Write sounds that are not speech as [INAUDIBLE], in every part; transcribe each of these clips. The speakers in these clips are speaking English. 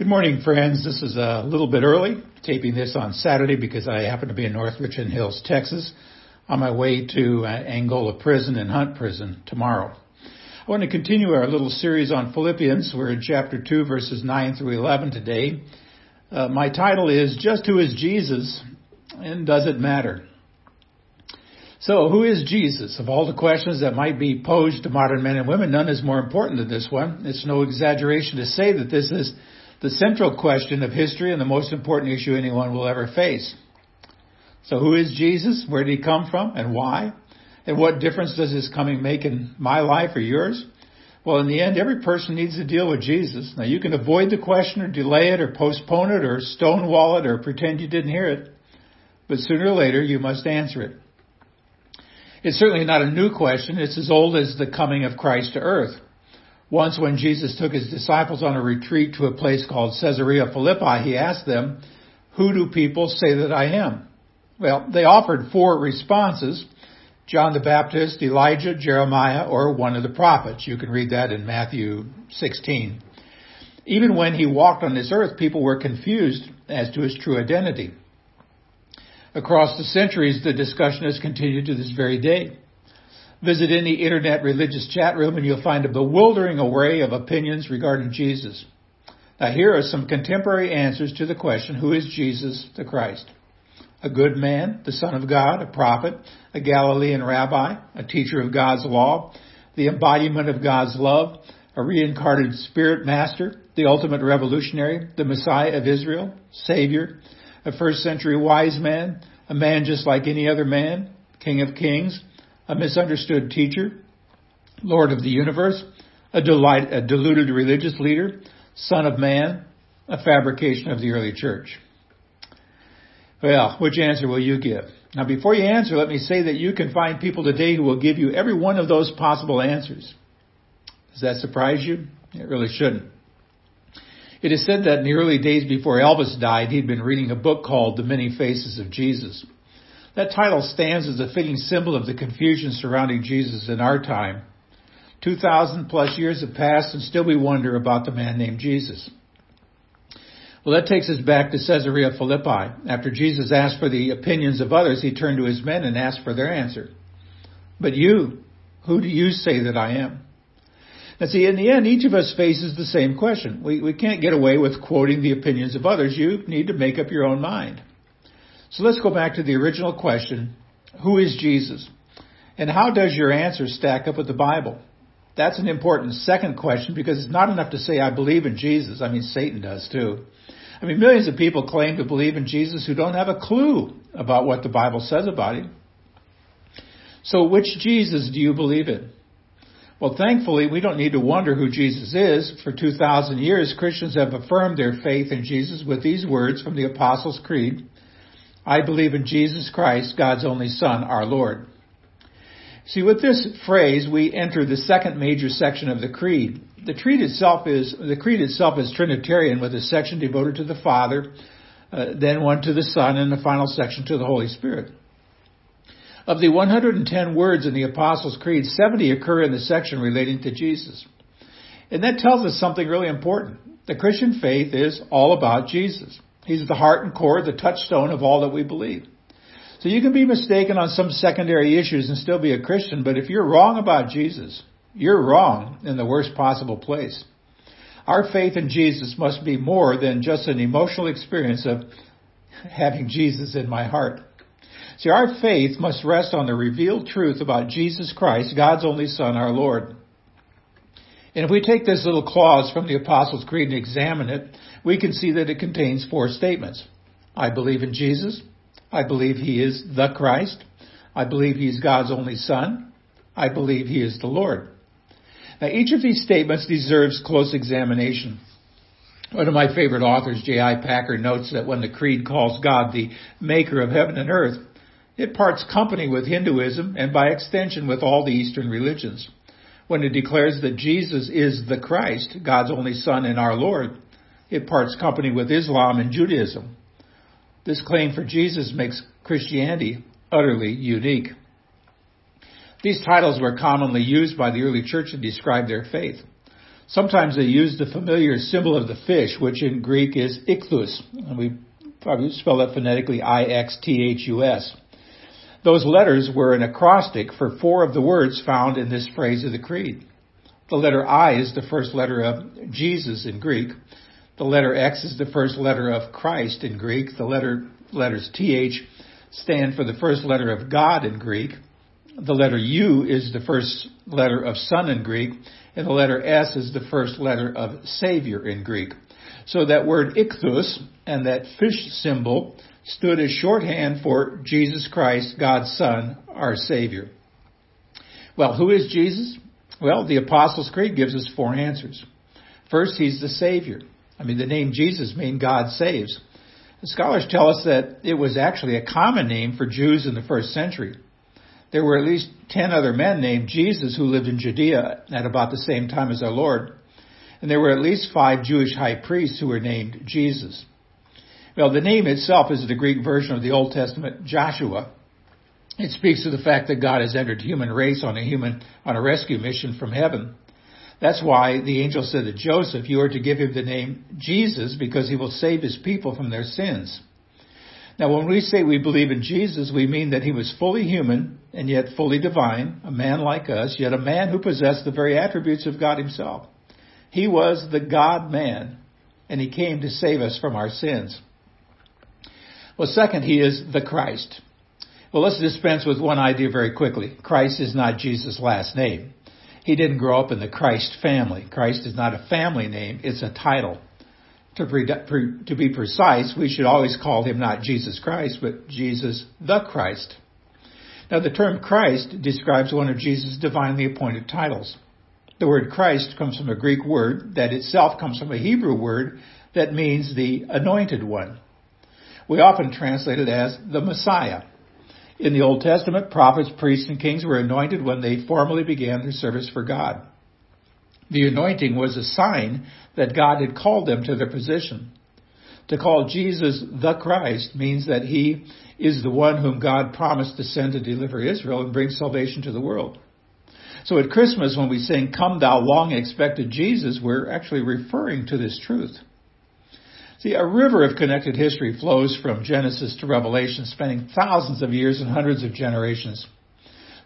Good morning, friends. This is a little bit early, taping this on Saturday because I happen to be in North Richland Hills, Texas, on my way to uh, Angola Prison and Hunt Prison tomorrow. I want to continue our little series on Philippians. We're in chapter 2, verses 9 through 11 today. Uh, my title is Just Who is Jesus and Does It Matter? So, who is Jesus? Of all the questions that might be posed to modern men and women, none is more important than this one. It's no exaggeration to say that this is the central question of history and the most important issue anyone will ever face. So who is Jesus? Where did he come from and why? And what difference does his coming make in my life or yours? Well, in the end, every person needs to deal with Jesus. Now you can avoid the question or delay it or postpone it or stonewall it or pretend you didn't hear it. But sooner or later, you must answer it. It's certainly not a new question. It's as old as the coming of Christ to earth. Once when Jesus took his disciples on a retreat to a place called Caesarea Philippi, he asked them, who do people say that I am? Well, they offered four responses. John the Baptist, Elijah, Jeremiah, or one of the prophets. You can read that in Matthew 16. Even when he walked on this earth, people were confused as to his true identity. Across the centuries, the discussion has continued to this very day. Visit any internet religious chat room and you'll find a bewildering array of opinions regarding Jesus. Now here are some contemporary answers to the question, who is Jesus the Christ? A good man, the son of God, a prophet, a Galilean rabbi, a teacher of God's law, the embodiment of God's love, a reincarnated spirit master, the ultimate revolutionary, the Messiah of Israel, Savior, a first century wise man, a man just like any other man, King of kings, a misunderstood teacher, Lord of the universe, a, delight, a deluded religious leader, son of man, a fabrication of the early church. Well, which answer will you give? Now before you answer, let me say that you can find people today who will give you every one of those possible answers. Does that surprise you? It really shouldn't. It is said that in the early days before Elvis died, he'd been reading a book called The Many Faces of Jesus. That title stands as a fitting symbol of the confusion surrounding Jesus in our time. 2,000 plus years have passed and still we wonder about the man named Jesus. Well, that takes us back to Caesarea Philippi. After Jesus asked for the opinions of others, he turned to his men and asked for their answer. But you, who do you say that I am? Now see, in the end, each of us faces the same question. We, we can't get away with quoting the opinions of others. You need to make up your own mind. So let's go back to the original question. Who is Jesus? And how does your answer stack up with the Bible? That's an important second question because it's not enough to say, I believe in Jesus. I mean, Satan does too. I mean, millions of people claim to believe in Jesus who don't have a clue about what the Bible says about him. So which Jesus do you believe in? Well, thankfully, we don't need to wonder who Jesus is. For 2,000 years, Christians have affirmed their faith in Jesus with these words from the Apostles' Creed. I believe in Jesus Christ, God's only Son, our Lord. See, with this phrase, we enter the second major section of the creed. The creed itself is the creed itself is Trinitarian, with a section devoted to the Father, uh, then one to the Son, and the final section to the Holy Spirit. Of the 110 words in the Apostles' Creed, 70 occur in the section relating to Jesus. And that tells us something really important. The Christian faith is all about Jesus. He's the heart and core, the touchstone of all that we believe. So you can be mistaken on some secondary issues and still be a Christian, but if you're wrong about Jesus, you're wrong in the worst possible place. Our faith in Jesus must be more than just an emotional experience of having Jesus in my heart. See, our faith must rest on the revealed truth about Jesus Christ, God's only Son, our Lord. And if we take this little clause from the Apostles' Creed and examine it, we can see that it contains four statements. I believe in Jesus. I believe he is the Christ. I believe he is God's only Son. I believe he is the Lord. Now each of these statements deserves close examination. One of my favorite authors, J.I. Packer, notes that when the Creed calls God the maker of heaven and earth, it parts company with Hinduism and by extension with all the Eastern religions. When it declares that Jesus is the Christ, God's only Son and our Lord, it parts company with Islam and Judaism. This claim for Jesus makes Christianity utterly unique. These titles were commonly used by the early church to describe their faith. Sometimes they used the familiar symbol of the fish, which in Greek is ichthus. And we probably spell that phonetically I-X-T-H-U-S. Those letters were an acrostic for four of the words found in this phrase of the creed. The letter I is the first letter of Jesus in Greek. The letter X is the first letter of Christ in Greek. The letter, letters TH stand for the first letter of God in Greek. The letter U is the first letter of Son in Greek, and the letter S is the first letter of Savior in Greek. So that word ichthus and that fish symbol stood as shorthand for Jesus Christ, God's Son, our Savior. Well, who is Jesus? Well, the Apostles' Creed gives us four answers. First, he's the Savior. I mean, the name Jesus means God saves. The scholars tell us that it was actually a common name for Jews in the first century. There were at least ten other men named Jesus who lived in Judea at about the same time as our Lord. And there were at least five Jewish high priests who were named Jesus. Well, the name itself is the Greek version of the Old Testament Joshua. It speaks to the fact that God has entered human race on a human, on a rescue mission from heaven. That's why the angel said to Joseph, you are to give him the name Jesus because he will save his people from their sins. Now, when we say we believe in Jesus, we mean that he was fully human and yet fully divine, a man like us, yet a man who possessed the very attributes of God himself. He was the God man, and he came to save us from our sins. Well, second, he is the Christ. Well, let's dispense with one idea very quickly. Christ is not Jesus' last name. He didn't grow up in the Christ family. Christ is not a family name, it's a title. To, pre- pre- to be precise, we should always call him not Jesus Christ, but Jesus the Christ. Now, the term Christ describes one of Jesus' divinely appointed titles. The word Christ comes from a Greek word that itself comes from a Hebrew word that means the anointed one. We often translate it as the Messiah. In the Old Testament, prophets, priests, and kings were anointed when they formally began their service for God. The anointing was a sign that God had called them to their position. To call Jesus the Christ means that he is the one whom God promised to send to deliver Israel and bring salvation to the world. So at Christmas, when we sing, Come Thou Long Expected Jesus, we're actually referring to this truth. See, a river of connected history flows from Genesis to Revelation, spanning thousands of years and hundreds of generations.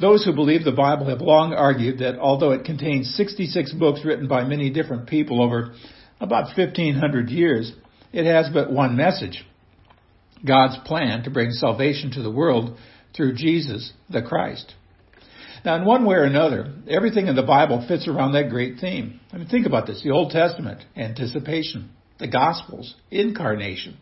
Those who believe the Bible have long argued that although it contains 66 books written by many different people over about 1500 years, it has but one message. God's plan to bring salvation to the world through Jesus, the Christ. Now, in one way or another, everything in the Bible fits around that great theme. I mean, think about this. The Old Testament, anticipation. The Gospels, incarnation.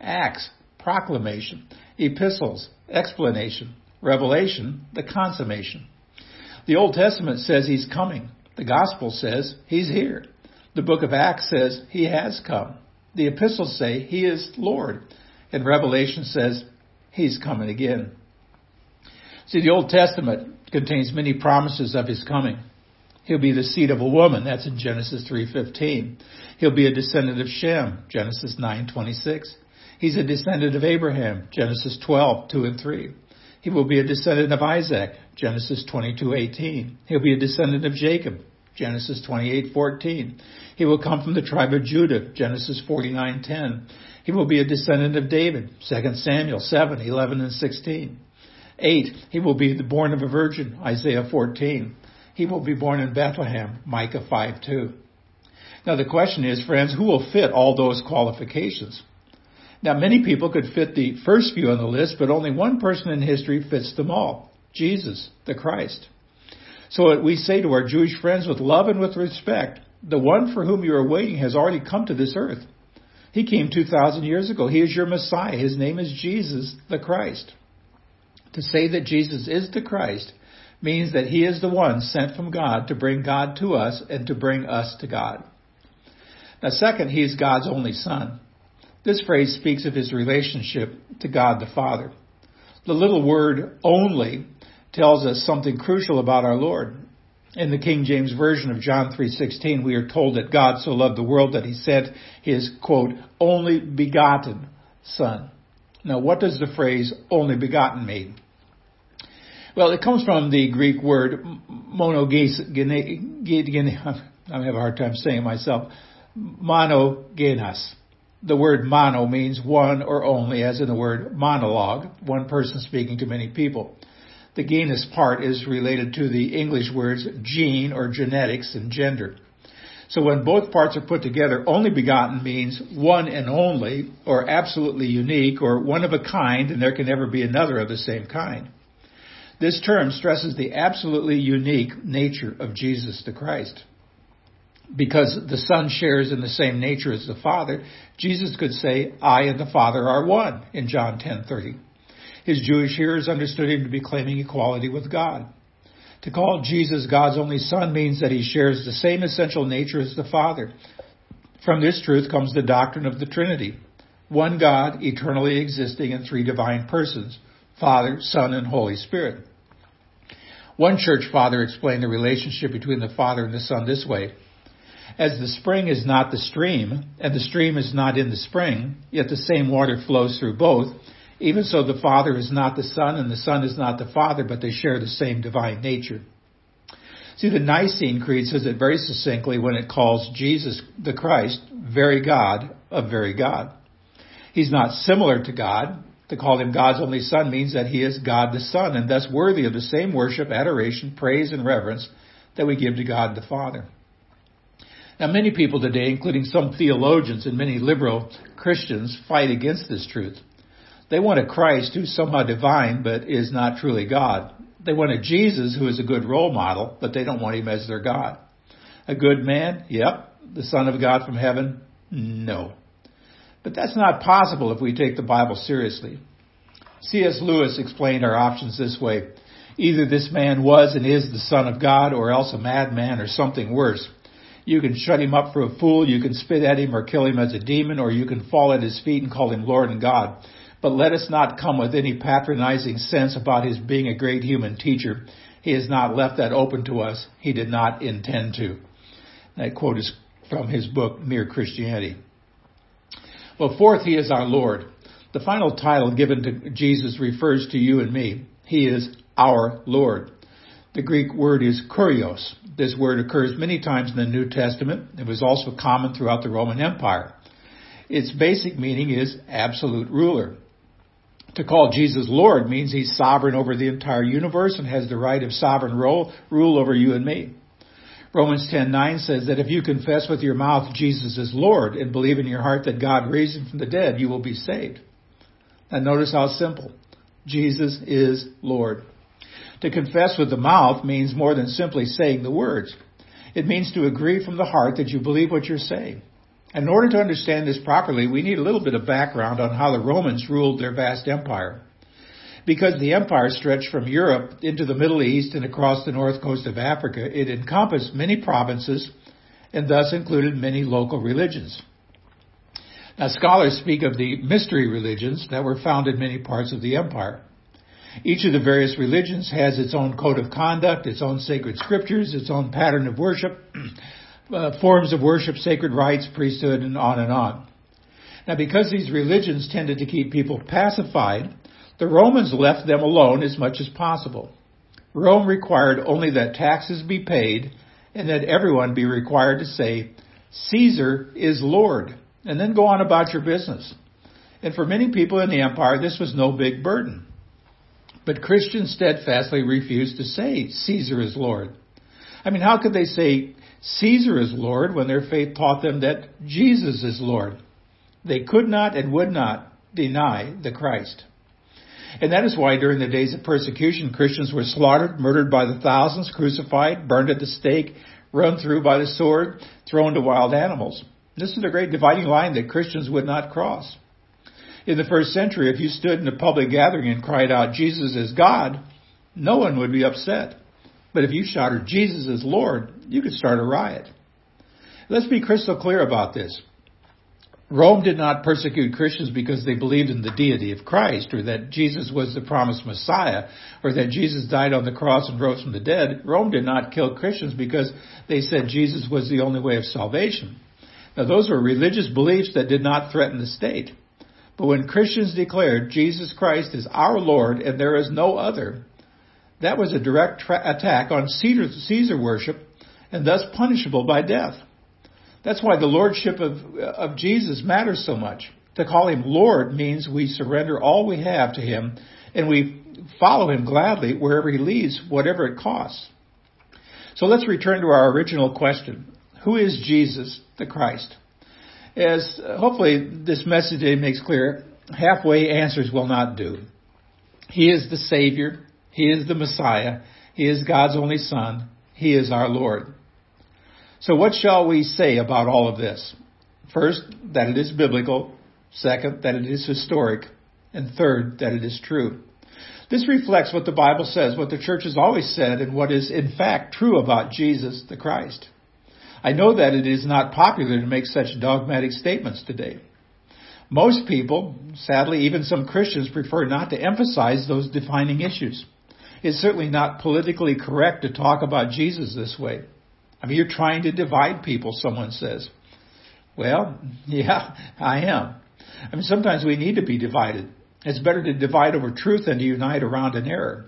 Acts, proclamation. Epistles, explanation. Revelation, the consummation. The Old Testament says he's coming. The Gospel says he's here. The book of Acts says he has come. The epistles say he is Lord. And Revelation says he's coming again. See, the Old Testament contains many promises of his coming. He'll be the seed of a woman. That's in Genesis 3:15. He'll be a descendant of Shem. Genesis 9:26. He's a descendant of Abraham. Genesis 12:2 and 3. He will be a descendant of Isaac, Genesis 22:18. He'll be a descendant of Jacob, Genesis 28:14. He will come from the tribe of Judah, Genesis 49:10. He will be a descendant of David, 2 Samuel 7:11 and 16. 8. He will be the born of a virgin, Isaiah 14. He will be born in Bethlehem, Micah 5:2. Now the question is, friends, who will fit all those qualifications? Now, many people could fit the first few on the list, but only one person in history fits them all Jesus, the Christ. So we say to our Jewish friends with love and with respect, the one for whom you are waiting has already come to this earth. He came 2,000 years ago. He is your Messiah. His name is Jesus, the Christ. To say that Jesus is the Christ means that he is the one sent from God to bring God to us and to bring us to God. Now, second, he is God's only son. This phrase speaks of his relationship to God the Father. The little word only tells us something crucial about our Lord. In the King James Version of John 3:16, we are told that God so loved the world that he sent his quote only begotten son. Now, what does the phrase only begotten mean? Well, it comes from the Greek word monogenes, I have a hard time saying myself. Monogenes. The word mono means one or only, as in the word monologue, one person speaking to many people. The genus part is related to the English words gene or genetics and gender. So when both parts are put together, only begotten means one and only, or absolutely unique, or one of a kind, and there can never be another of the same kind. This term stresses the absolutely unique nature of Jesus the Christ. Because the Son shares in the same nature as the Father, Jesus could say, I and the Father are one in John 10:30. His Jewish hearers understood him to be claiming equality with God. To call Jesus God's only Son means that he shares the same essential nature as the Father. From this truth comes the doctrine of the Trinity. One God, eternally existing in three divine persons, Father, Son, and Holy Spirit. One church father explained the relationship between the Father and the Son this way. As the spring is not the stream, and the stream is not in the spring, yet the same water flows through both, even so the Father is not the Son, and the Son is not the Father, but they share the same divine nature. See, the Nicene Creed says it very succinctly when it calls Jesus the Christ very God of very God. He's not similar to God, to call him God's only Son means that he is God the Son and thus worthy of the same worship, adoration, praise, and reverence that we give to God the Father. Now, many people today, including some theologians and many liberal Christians, fight against this truth. They want a Christ who's somehow divine but is not truly God. They want a Jesus who is a good role model, but they don't want him as their God. A good man? Yep. The Son of God from heaven? No. But that's not possible if we take the Bible seriously. C.S. Lewis explained our options this way. Either this man was and is the Son of God, or else a madman or something worse. You can shut him up for a fool, you can spit at him or kill him as a demon, or you can fall at his feet and call him Lord and God. But let us not come with any patronizing sense about his being a great human teacher. He has not left that open to us. He did not intend to. That quote is from his book, Mere Christianity. Well, fourth, he is our Lord. The final title given to Jesus refers to you and me. He is our Lord. The Greek word is kurios. This word occurs many times in the New Testament. It was also common throughout the Roman Empire. Its basic meaning is absolute ruler. To call Jesus Lord means he's sovereign over the entire universe and has the right of sovereign role, rule over you and me. Romans 10:9 says that if you confess with your mouth Jesus is Lord and believe in your heart that God raised him from the dead, you will be saved. Now notice how simple. Jesus is Lord. To confess with the mouth means more than simply saying the words. It means to agree from the heart that you believe what you're saying. In order to understand this properly, we need a little bit of background on how the Romans ruled their vast empire because the empire stretched from Europe into the Middle East and across the north coast of Africa, it encompassed many provinces and thus included many local religions. Now scholars speak of the mystery religions that were found in many parts of the empire. Each of the various religions has its own code of conduct, its own sacred scriptures, its own pattern of worship, uh, forms of worship, sacred rites, priesthood, and on and on. Now because these religions tended to keep people pacified, the Romans left them alone as much as possible. Rome required only that taxes be paid and that everyone be required to say, Caesar is Lord, and then go on about your business. And for many people in the empire, this was no big burden. But Christians steadfastly refused to say Caesar is Lord. I mean, how could they say Caesar is Lord when their faith taught them that Jesus is Lord? They could not and would not deny the Christ. And that is why during the days of persecution, Christians were slaughtered, murdered by the thousands, crucified, burned at the stake, run through by the sword, thrown to wild animals. This is the great dividing line that Christians would not cross. In the first century, if you stood in a public gathering and cried out, Jesus is God, no one would be upset. But if you shouted, Jesus is Lord, you could start a riot. Let's be crystal clear about this. Rome did not persecute Christians because they believed in the deity of Christ or that Jesus was the promised Messiah or that Jesus died on the cross and rose from the dead. Rome did not kill Christians because they said Jesus was the only way of salvation. Now those were religious beliefs that did not threaten the state. But when Christians declared Jesus Christ is our Lord and there is no other, that was a direct tra- attack on Caesar, Caesar worship and thus punishable by death. That's why the lordship of, of Jesus matters so much. To call him Lord means we surrender all we have to him and we follow him gladly wherever he leads, whatever it costs. So let's return to our original question. Who is Jesus the Christ? As hopefully this message today makes clear, halfway answers will not do. He is the Savior. He is the Messiah. He is God's only Son. He is our Lord. So what shall we say about all of this? First, that it is biblical. Second, that it is historic. And third, that it is true. This reflects what the Bible says, what the church has always said, and what is in fact true about Jesus the Christ. I know that it is not popular to make such dogmatic statements today. Most people, sadly even some Christians, prefer not to emphasize those defining issues. It's certainly not politically correct to talk about Jesus this way. I mean, you're trying to divide people, someone says. Well, [LAUGHS] yeah, I am. I mean, sometimes we need to be divided. It's better to divide over truth than to unite around an error.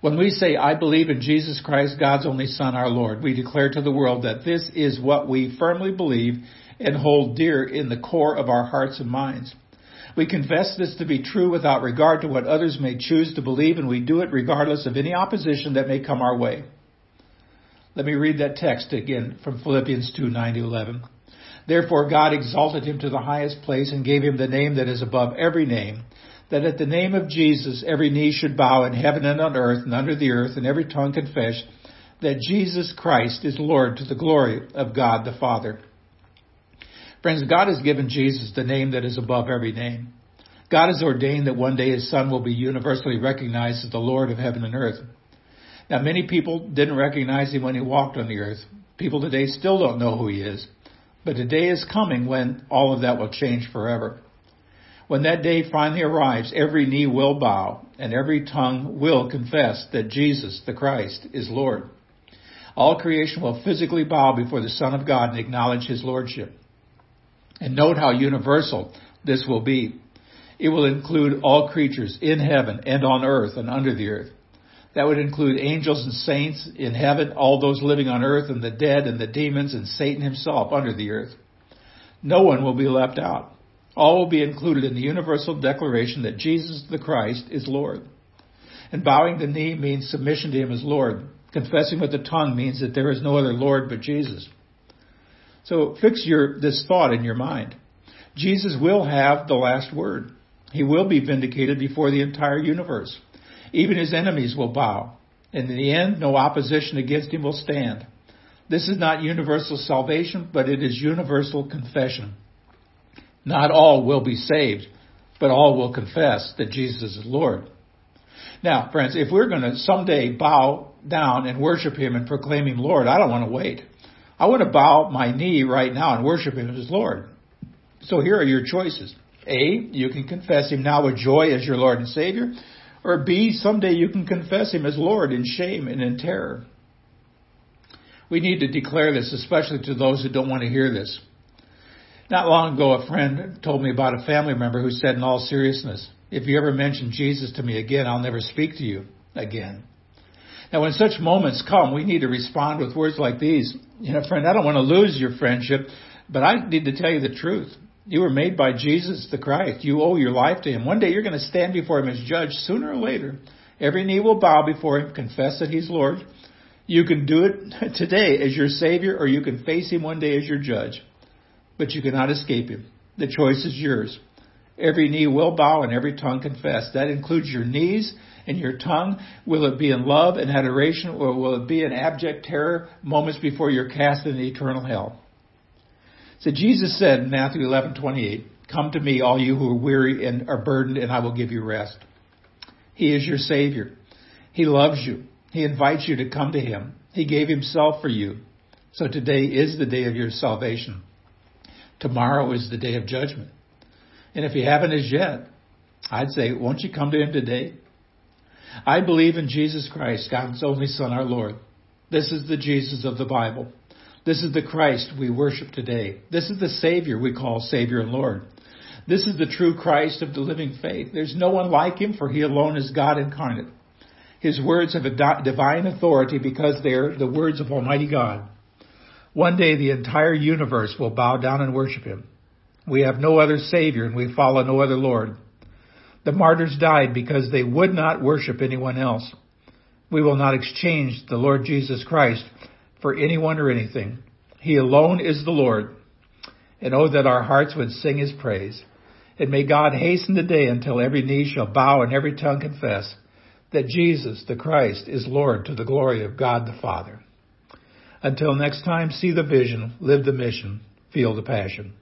When we say, I believe in Jesus Christ, God's only Son, our Lord, we declare to the world that this is what we firmly believe and hold dear in the core of our hearts and minds. We confess this to be true without regard to what others may choose to believe, and we do it regardless of any opposition that may come our way. Let me read that text again from Philippians 2, 9 to 11. Therefore God exalted him to the highest place and gave him the name that is above every name, that at the name of Jesus every knee should bow in heaven and on earth and under the earth and every tongue confess that Jesus Christ is Lord to the glory of God the Father. Friends, God has given Jesus the name that is above every name. God has ordained that one day his son will be universally recognized as the Lord of heaven and earth. Now many people didn't recognize him when he walked on the earth. People today still don't know who he is. But a day is coming when all of that will change forever. When that day finally arrives, every knee will bow and every tongue will confess that Jesus, the Christ, is Lord. All creation will physically bow before the Son of God and acknowledge his lordship. And note how universal this will be. It will include all creatures in heaven and on earth and under the earth. That would include angels and saints in heaven, all those living on earth and the dead and the demons and Satan himself under the earth. No one will be left out. All will be included in the universal declaration that Jesus the Christ is Lord. And bowing the knee means submission to him as Lord. Confessing with the tongue means that there is no other Lord but Jesus. So fix your, this thought in your mind. Jesus will have the last word. He will be vindicated before the entire universe. Even his enemies will bow. In the end, no opposition against him will stand. This is not universal salvation, but it is universal confession. Not all will be saved, but all will confess that Jesus is Lord. Now, friends, if we're going to someday bow down and worship him and proclaim him Lord, I don't want to wait. I want to bow my knee right now and worship Him as Lord. So here are your choices. A, you can confess Him now with joy as your Lord and Savior. Or B, someday you can confess Him as Lord in shame and in terror. We need to declare this, especially to those who don't want to hear this. Not long ago, a friend told me about a family member who said in all seriousness, if you ever mention Jesus to me again, I'll never speak to you again. Now, when such moments come, we need to respond with words like these. You know, friend, I don't want to lose your friendship, but I need to tell you the truth. You were made by Jesus the Christ. You owe your life to Him. One day you're going to stand before Him as judge sooner or later. Every knee will bow before Him, confess that He's Lord. You can do it [LAUGHS] today as your Savior, or you can face Him one day as your judge. But you cannot escape Him. The choice is yours. Every knee will bow and every tongue confess. That includes your knees and your tongue? Will it be in love and adoration, or will it be in abject terror moments before you're cast into eternal hell? So Jesus said in Matthew 11:28, "Come to me, all you who are weary and are burdened, and I will give you rest." He is your Savior. He loves you. He invites you to come to Him. He gave Himself for you. So today is the day of your salvation. Tomorrow is the day of judgment. And if you haven't as yet, I'd say, won't you come to Him today? I believe in Jesus Christ, God's only Son, our Lord. This is the Jesus of the Bible. This is the Christ we worship today. This is the Savior we call Savior and Lord. This is the true Christ of the living faith. There's no one like him, for he alone is God incarnate. His words have a divine authority because they're the words of Almighty God. One day the entire universe will bow down and worship Him. We have no other Savior and we follow no other Lord. The martyrs died because they would not worship anyone else. We will not exchange the Lord Jesus Christ for anyone or anything. He alone is the Lord. And oh, that our hearts would sing His praise. And may God hasten the day until every knee shall bow and every tongue confess that Jesus, the Christ, is Lord to the glory of God the Father. Until next time, see the vision, live the mission, feel the passion.